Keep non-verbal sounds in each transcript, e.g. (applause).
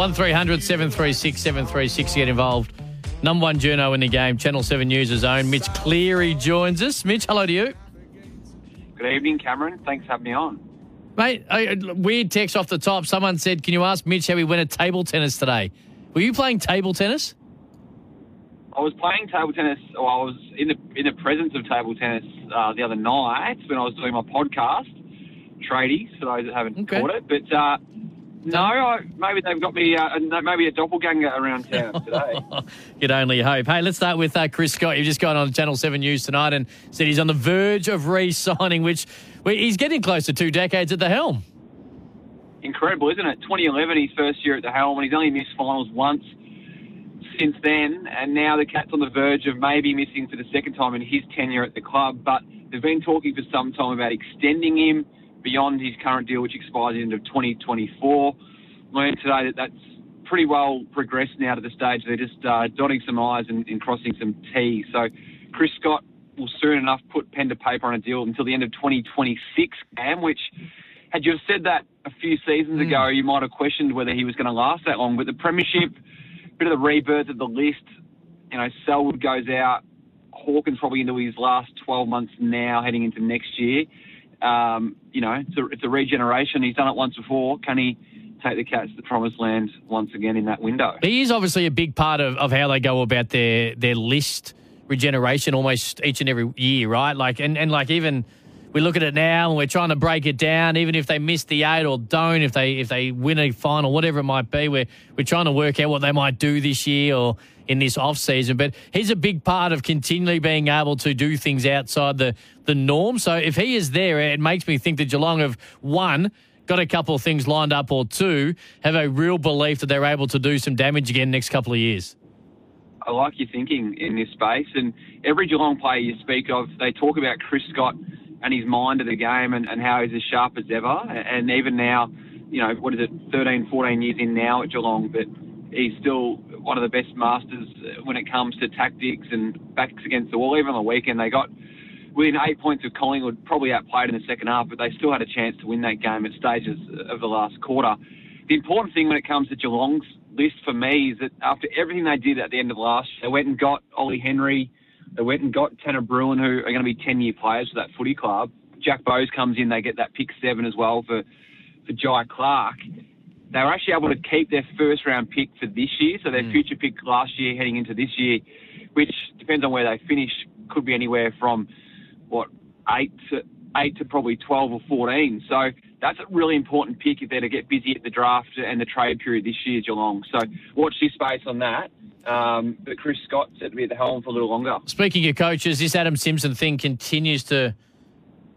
1300 736 736 to get involved. Number one journo in the game, Channel 7 News' own Mitch Cleary joins us. Mitch, hello to you. Good evening, Cameron. Thanks for having me on. Mate, I, weird text off the top. Someone said, Can you ask Mitch how he went at table tennis today? Were you playing table tennis? I was playing table tennis, or I was in the in the presence of table tennis uh, the other night when I was doing my podcast, Tradies, for those that haven't Okay. caught it. But uh, no, I, maybe they've got me, uh, maybe a doppelganger around town (laughs) today. You'd only hope. Hey, let's start with uh, Chris Scott. You've just gone on Channel 7 News tonight and said he's on the verge of re signing, which well, he's getting close to two decades at the helm. Incredible, isn't it? 2011, his first year at the helm, and he's only missed finals once since then. And now the Cats on the verge of maybe missing for the second time in his tenure at the club. But they've been talking for some time about extending him beyond his current deal, which expires at the end of 2024. Learned today that that's pretty well progressed now to the stage they're just uh, dotting some I's and, and crossing some T's. So Chris Scott will soon enough put pen to paper on a deal until the end of 2026, Cam, which had you said that a few seasons ago, you might have questioned whether he was going to last that long. But the premiership, bit of the rebirth of the list, you know, Selwood goes out, Hawkins probably into his last 12 months now, heading into next year. Um, you know, it's a, it's a regeneration. He's done it once before. Can he take the Cats to the promised land once again in that window? He is obviously a big part of, of how they go about their their list regeneration almost each and every year, right? Like and, and like even we look at it now and we're trying to break it down, even if they miss the eight or don't, if they if they win a final, whatever it might be, we're we're trying to work out what they might do this year or in this off season. But he's a big part of continually being able to do things outside the, the norm. So if he is there, it makes me think that Geelong have one got a couple of things lined up or two, have a real belief that they're able to do some damage again next couple of years. I like your thinking in this space. And every Geelong player you speak of, they talk about Chris Scott and his mind of the game and, and how he's as sharp as ever. And even now, you know, what is it, 13, 14 years in now at Geelong, but he's still one of the best masters when it comes to tactics and backs against the wall. Even on the weekend, they got within eight points of Collingwood, probably outplayed in the second half, but they still had a chance to win that game at stages of the last quarter. The important thing when it comes to Geelong's list for me is that after everything they did at the end of last year, they went and got Ollie Henry, they went and got Tanner Bruhn, who are going to be 10 year players for that footy club. Jack Bowes comes in, they get that pick seven as well for, for Jhye Clark. They were actually able to keep their first round pick for this year, so their future pick last year heading into this year, which depends on where they finish, could be anywhere from what eight to eight to probably twelve or fourteen. So that's a really important pick if they're to get busy at the draft and the trade period this year, Geelong. So watch this space on that. Um, but Chris Scott said to be at the helm for a little longer. Speaking of coaches, this Adam Simpson thing continues to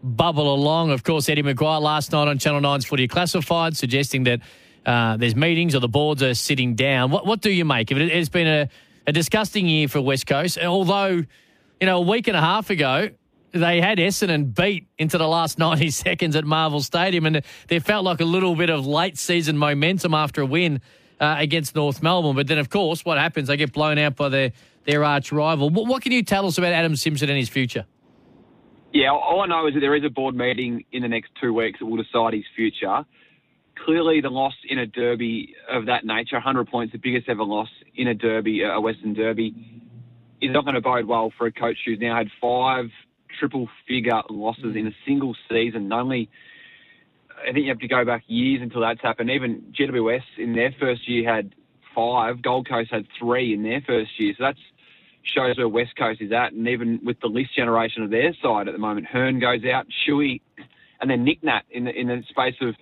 bubble along. Of course, Eddie McGuire last night on Channel 9's Footy Classified suggesting that uh, there's meetings or the boards are sitting down. What, what do you make of it? It's been a, a disgusting year for West Coast, although, you know, a week and a half ago, they had Essendon beat into the last (laughs) 90 seconds at Marvel Stadium, and there felt like a little bit of late season momentum after a win uh, against North Melbourne. But then, of course, what happens? They get blown out by their, their arch rival. What, what can you tell us about Adam Simpson and his future? Yeah, all I know is that there is a board meeting in the next two weeks that will decide his future. Clearly, the loss in a derby of that nature, 100 points, the biggest ever loss in a derby, a Western derby, is not going to bode well for a coach who's now had five triple figure losses in a single season. Only, I think you have to go back years until that's happened. Even GWS in their first year had five. Gold Coast had three in their first year. So that shows where West Coast is at. And even with the list generation of their side at the moment, Hurn goes out, Shuey, and then Nic Nat in the in the space of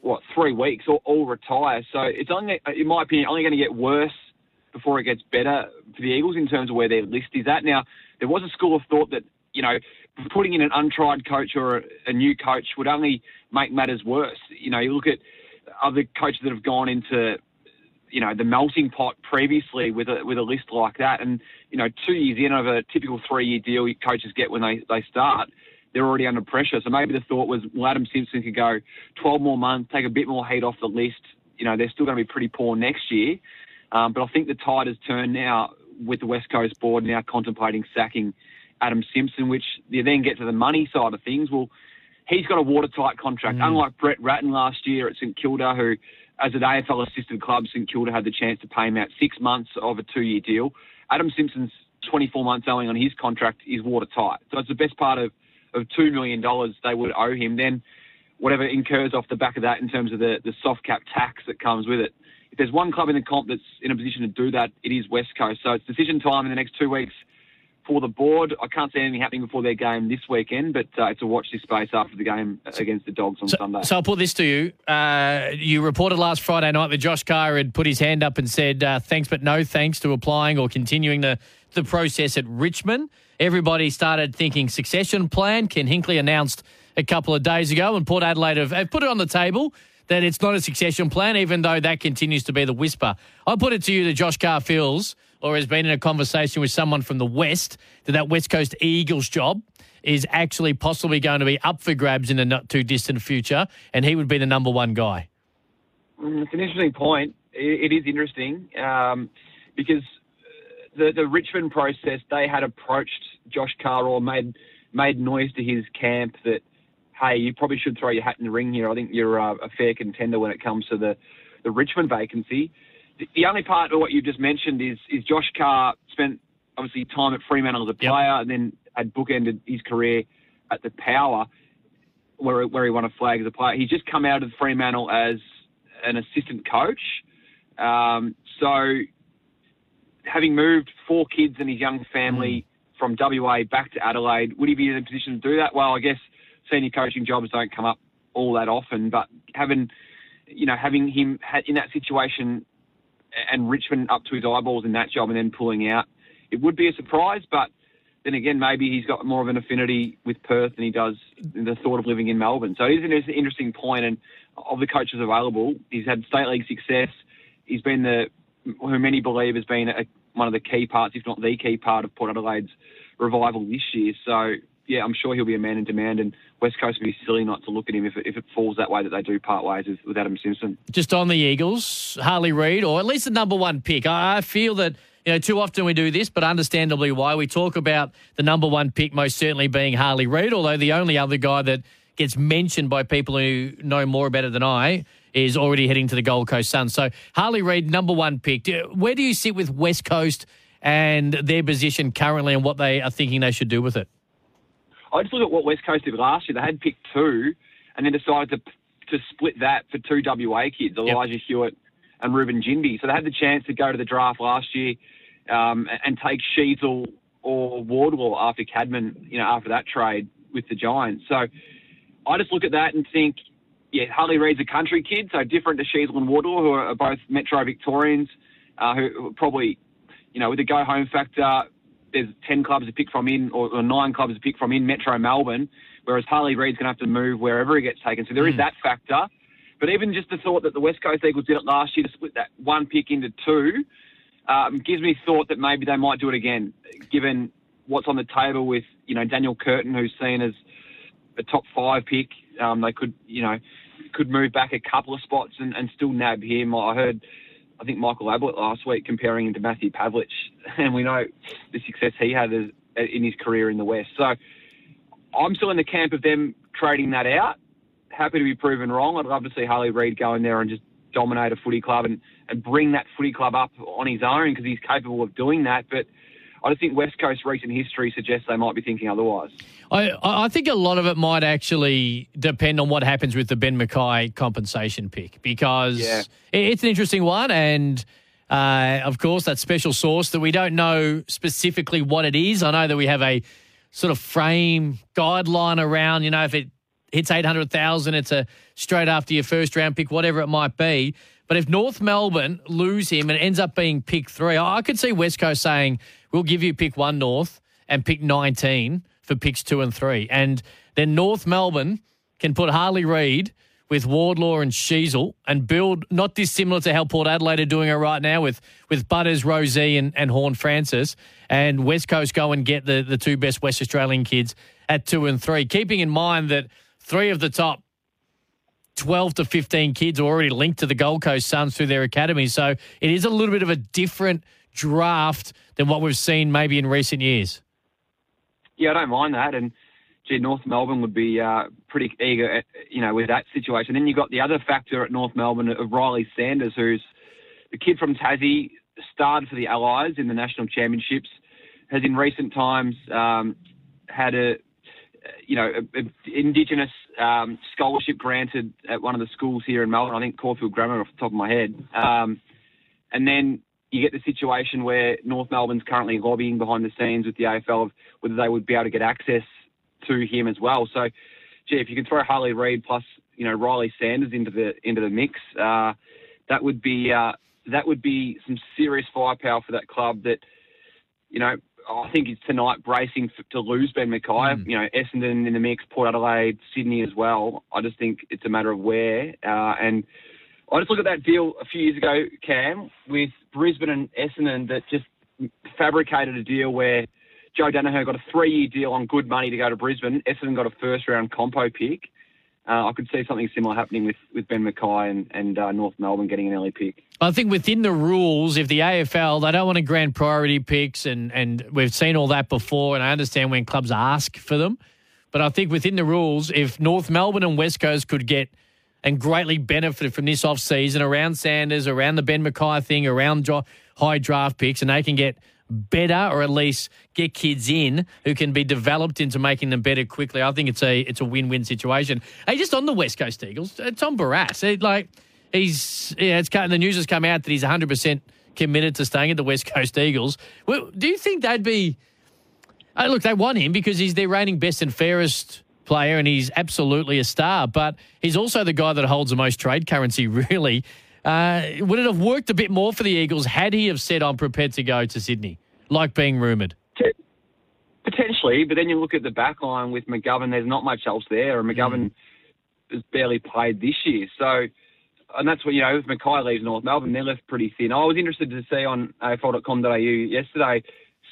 what three weeks all, all retire. So it's only, in my opinion, only going to get worse before it gets better for the Eagles in terms of where their list is at. Now, there was a school of thought that you know putting in an untried coach or a, a new coach would only make matters worse. You know, you look at other coaches that have gone into you know the melting pot previously with a with a list like that, and you know two years in of a typical three year deal coaches get when they they start, they're already under pressure. So maybe the thought was, well, Adam Simpson could go 12 more months, take a bit more heat off the list. You know, they're still going to be pretty poor next year, um, but I think the tide has turned now with the West Coast board now contemplating sacking Adam Simpson, which you then get to the money side of things. Well, he's got a watertight contract, unlike Brett Ratten last year at St Kilda, who as an AFL assisted club, St Kilda had the chance to pay him out six months of a two year deal. Adam Simpson's 24 months owing on his contract is watertight. So it's the best part of, of $2 million they would owe him. Then whatever incurs off the back of that in terms of the, the soft cap tax that comes with it. If there's one club in the comp that's in a position to do that, it is West Coast. So it's decision time in the next two weeks for the board. I can't see anything happening before their game this weekend, but uh, it's a watch this space after the game against the Dogs on so, Sunday. So I'll put this to you. Uh, you reported last Friday night that Josh Carr had put his hand up and said uh, thanks but no thanks to applying or continuing the, the process at Richmond. Everybody started thinking succession plan. Ken Hinkley announced a couple of days ago, and Port Adelaide have, have put it on the table that it's not a succession plan, even though that continues to be the whisper. I'll put it to you that Josh Carr feels or has been in a conversation with someone from the West that that West Coast Eagles job is actually possibly going to be up for grabs in the not too distant future, and he would be the number one guy. Mm, it's an interesting point. it is interesting um, because the the Richmond process they had approached Josh Carr or made made noise to his camp that hey, you probably should throw your hat in the ring here. I think you're uh, a fair contender when it comes to the the Richmond vacancy. The, only part of what you just mentioned is is Josh Carr spent obviously time at Fremantle as a player yep. and then had bookended his career at the Power where where he won a flag as a player. He's just come out of Fremantle as an assistant coach. Um, so having moved four kids and his young family mm. from WA back to Adelaide, would he be in a position to do that? Well, I guess senior coaching jobs don't come up all that often, but having you know having him in that situation and Richmond up to his eyeballs in that job and then pulling out, it would be a surprise. But then again, maybe he's got more of an affinity with Perth than he does the thought of living in Melbourne. So it is an interesting point. And of the coaches available, he's had state league success. He's been the who many believe has been a, one of the key parts, if not the key part, of Port Adelaide's revival this year. So yeah, I'm sure he'll be a man in demand, and West Coast would be silly not to look at him if it, if it falls that way that they do part ways with, Adam Simpson. Just on the Eagles, Harley Reid, or at least the number one pick. I, I feel that you know, too often we do this, but understandably why. We talk about the number one pick most certainly being Harley Reid, although the only other guy that gets mentioned by people who know more about it than I is already heading to the Gold Coast Suns. So Harley Reid, number one pick. Where do you sit with West Coast and their position currently and what they are thinking they should do with it? I just look at what West Coast did last year. They had picked two and then decided to to split that for two WA kids, Elijah yep. Hewitt and Reuben Ginbey. So they had the chance to go to the draft last year um, and take Sheezel or Wardlaw after Cadman, you know, after that trade with the Giants. So I just look at that and think, yeah, Harley Reid's a country kid, so different to Sheezel and Wardlaw, who are both Metro Victorians, uh, who probably, you know, with the go home factor, there's 10 clubs to pick from in, or, or nine clubs to pick from in Metro Melbourne, whereas Harley Reid's going to have to move wherever he gets taken. So there mm. is hmm. that factor. But even just the thought that the West Coast Eagles did it last year to split that one pick into two um, gives me thought that maybe they might do it again, given what's on the table with you know Daniel Curtin, who's seen as a top five pick. Um, they could you know could move back a couple of spots and, and still nab him. I heard I think Michael Ablett last week comparing him to Matthew Pavlich, (laughs) and we know the success he had in his career in the West. So I'm still in the camp of them trading that out. Happy to be proven wrong. I'd love to see Harley Reid go in there and just dominate a footy club and, and bring that footy club up on his own because he's capable of doing that. But I just think West Coast recent history suggests they might be thinking otherwise. I, I think a lot of it might actually depend on what happens with the Ben McKay compensation pick because yeah. it's an interesting one. And uh, of course, that special source that we don't know specifically what it is. I know that we have a sort of frame guideline around, you know, if it hits 800,000, it's a straight after your first round pick, whatever it might be. But if North Melbourne lose him and ends up being pick three, I could see West Coast saying, we'll give you pick one North and pick 19 for picks two and three. And then North Melbourne can put Harley Reid with Wardlaw and Sheezel and build not dissimilar to how Port Adelaide are doing it right now with, with Butters, Rozee and, and Horne-Francis. And West Coast go and get the, the two best West Australian kids at two and three. Keeping in mind that three of the top 12 to 15 kids are already linked to the Gold Coast Suns through their academy. So it is a little bit of a different draft than what we've seen maybe in recent years. Yeah, I don't mind that. And gee, North Melbourne would be uh, pretty eager, at, you know, with that situation. Then you've got the other factor at North Melbourne of Ryley Sanders, who's the kid from Tassie, starred for the Allies in the national championships, has in recent times um, had a, you know, a, a Indigenous um, scholarship granted at one of the schools here in Melbourne. I think Caulfield Grammar, off the top of my head. Um, and then you get the situation where North Melbourne's currently lobbying behind the scenes with the AFL of whether they would be able to get access to him as well. So, gee, if you can throw Harley Reid plus you know Ryley Sanders into the into the mix, uh, that would be uh, that would be some serious firepower for that club. That you know. I think it's tonight bracing for, to lose Ben McKay. Mm. You know, Essendon in the mix, Port Adelaide, Sydney as well. I just think it's a matter of where. Uh, and I just look at that deal a few years ago, Cam, with Brisbane and Essendon that just fabricated a deal where Joe Daniher got a three-year deal on good money to go to Brisbane. Essendon got a first-round compo pick. Uh, I could see something similar happening with, with Ben McKay and, and uh, North Melbourne getting an early pick. I think within the rules, if the AFL, they don't want to grant priority picks, and, and we've seen all that before, and I understand when clubs ask for them. But I think within the rules, if North Melbourne and West Coast could get and greatly benefited from this off-season around Sanders, around the Ben McKay thing, around high draft picks, and they can get – better or at least get kids in who can be developed into making them better quickly. I think it's a it's a win-win situation. Hey, just on the West Coast Eagles, uh, Tom Barrass, it, like he's yeah, it's the news has come out that he's 100 percent committed to staying at the West Coast Eagles. Well, do you think they'd be? Uh, look, they want him because he's their reigning best and fairest player, and he's absolutely a star. But he's also the guy that holds the most trade currency, (laughs) really. Uh, would it have worked a bit more for the Eagles had he have said, I'm prepared to go to Sydney, like being rumoured? Potentially, but then you look at the back line with McGovern, there's not much else there, and McGovern mm. has barely played this year. So, and that's what, you know, if McKay leaves North Melbourne, they're left pretty thin. I was interested to see on afl.com.au yesterday,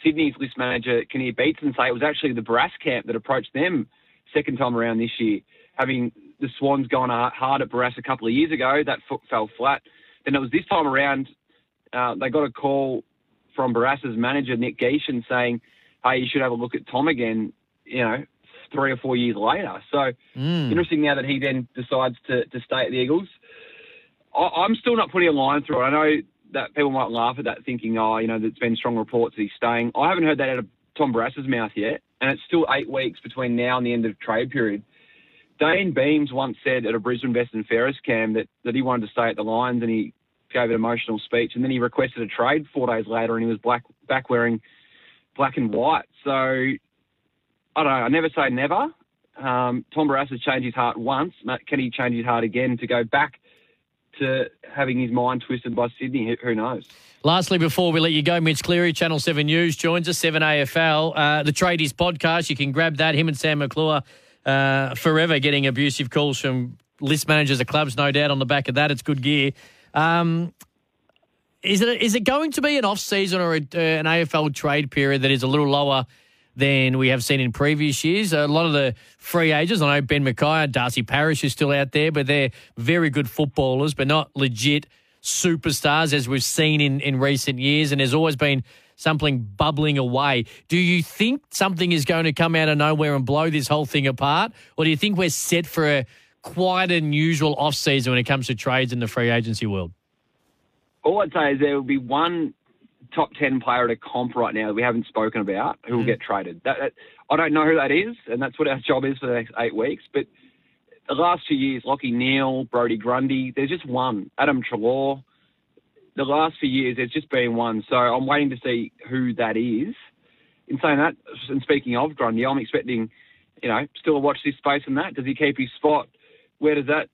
Sydney's list manager, Kinnear Beatson, say it was actually the Barrass camp that approached them second time around this year, having the Swans gone hard at Barrass a couple of years ago. That foot fell flat. Then it was this time around, uh, they got a call from Barrass's manager, Nick Gieschen, saying, hey, you should have a look at Tom again, you know, three or four years later. So mm. interesting now that he then decides to, to stay at the Eagles. I, am still not putting a line through it. I know that people might laugh at that thinking, oh, you know, there's been strong reports that he's staying. I haven't heard that out of Tom Barrass's mouth yet, and it's still eight weeks between now and the end of trade period. Dayne Beams once said at a Brisbane Best and Fairest cam that, that he wanted to stay at the Lions and he gave an emotional speech and then he requested a trade four days later and he was black, back wearing black and white. So I don't know. I never say never. Um, Tom Barrass has changed his heart once. Can he change his heart again to go back to having his mind twisted by Sydney? Who knows? Lastly, before we let you go, Mitch Cleary, Channel 7 News, joins us, 7AFL. Uh, the Tradies podcast, you can grab that. Him and Sam McClure uh, forever getting abusive calls from list managers of clubs, no doubt on the back of that. It's good gear. Um, is it is it going to be an off season or a, uh, an AFL trade period that is a little lower than we have seen in previous years? A lot of the free agents, I know Ben McKay, Darcy Parish is still out there, but they're very good footballers, but not legit superstars as we've seen in, in recent years. And there's always been something bubbling away. Do you think something is going to come out of nowhere and blow this whole thing apart? Or do you think we're set for a quite unusual off season when it comes to trades in the free agency world? All I'd say is there will be one top 10 player at a comp right now that we haven't spoken about who will mm-hmm. get traded. That, that, I don't know who that is, and that's what our job is for the next eight weeks. But the last two years, Lachie Neale, Brodie Grundy, there's just one. Adam Treloar, the last few years, there's just been one. So I'm waiting to see who that is. In saying that, and speaking of Grundy, I'm expecting, you know, still a watch this space on that. Does he keep his spot? Where does that,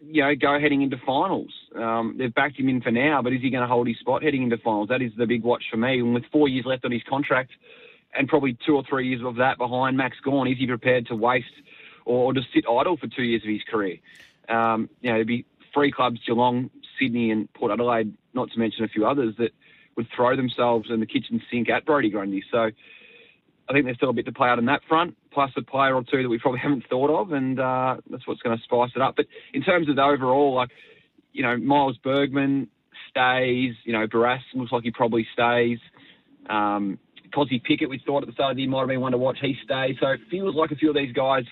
you know, go heading into finals? Um, they've backed him in for now, but is he going to hold his spot heading into finals? That is the big watch for me. And with four years left on his contract, and probably two or three years of that behind Max Gawn, is he prepared to waste or, just sit idle for two years of his career? Um, you know, there'd be three clubs, Geelong, Sydney, and Port Adelaide, not to mention a few others, that would throw themselves in the kitchen sink at Brodie Grundy. So I think there's still a bit to play out on that front, plus a player or two that we probably (laughs) haven't thought of, and uh, that's what's going to spice it up. But in terms of the overall, like, you know, Miles Bergman stays, you know, Barrass looks like he probably stays. Um, Kozzy Pickett, we thought at the start of the year might have been one to watch. He stays. So it feels like a few of these guys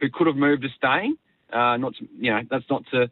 who could have moved are staying. Uh, not to, you know, that's not to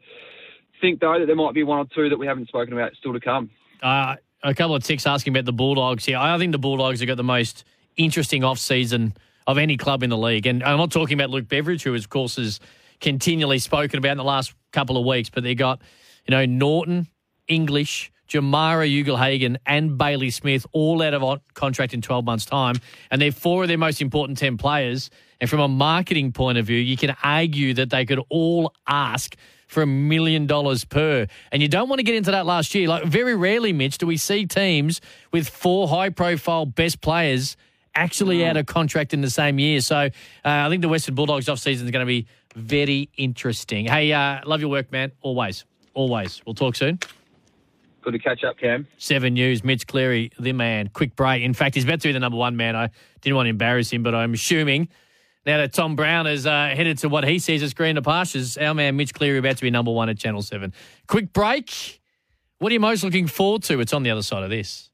think though that there might be one or two that we haven't spoken about still to come. Uh, a couple of ticks asking about the Bulldogs here. I think the Bulldogs have got the most interesting off season of any club in the league, and I'm not talking about Luke Beveridge, who of course is continually spoken about in the last couple of weeks, but they got you know Naughton, English. Jamarra Ugle-Hagan and Bailey Smith all out of contract in 12 months' time. And they're four of their most important 10 players. And from a marketing point of view, you can argue that they could all ask for a million dollars per. And you don't want to get into that last year. Like, very rarely, Mitch, do we see teams with four high profile best players actually mm. out of contract in the same year. So uh, I think the Western Bulldogs off season is going to be very interesting. Hey, uh, love your work, man. Always. Always. We'll talk soon. Good to catch up, Cam. Seven News, Mitch Cleary, the man. Quick break. In fact, he's about to be the number one man. I didn't want to embarrass him, but I'm assuming now that Tom Browne is uh, headed to what he sees as greener pastures, our man Mitch Cleary about to be number one at Channel 7. Quick break. What are you most looking forward to? It's on the other side of this.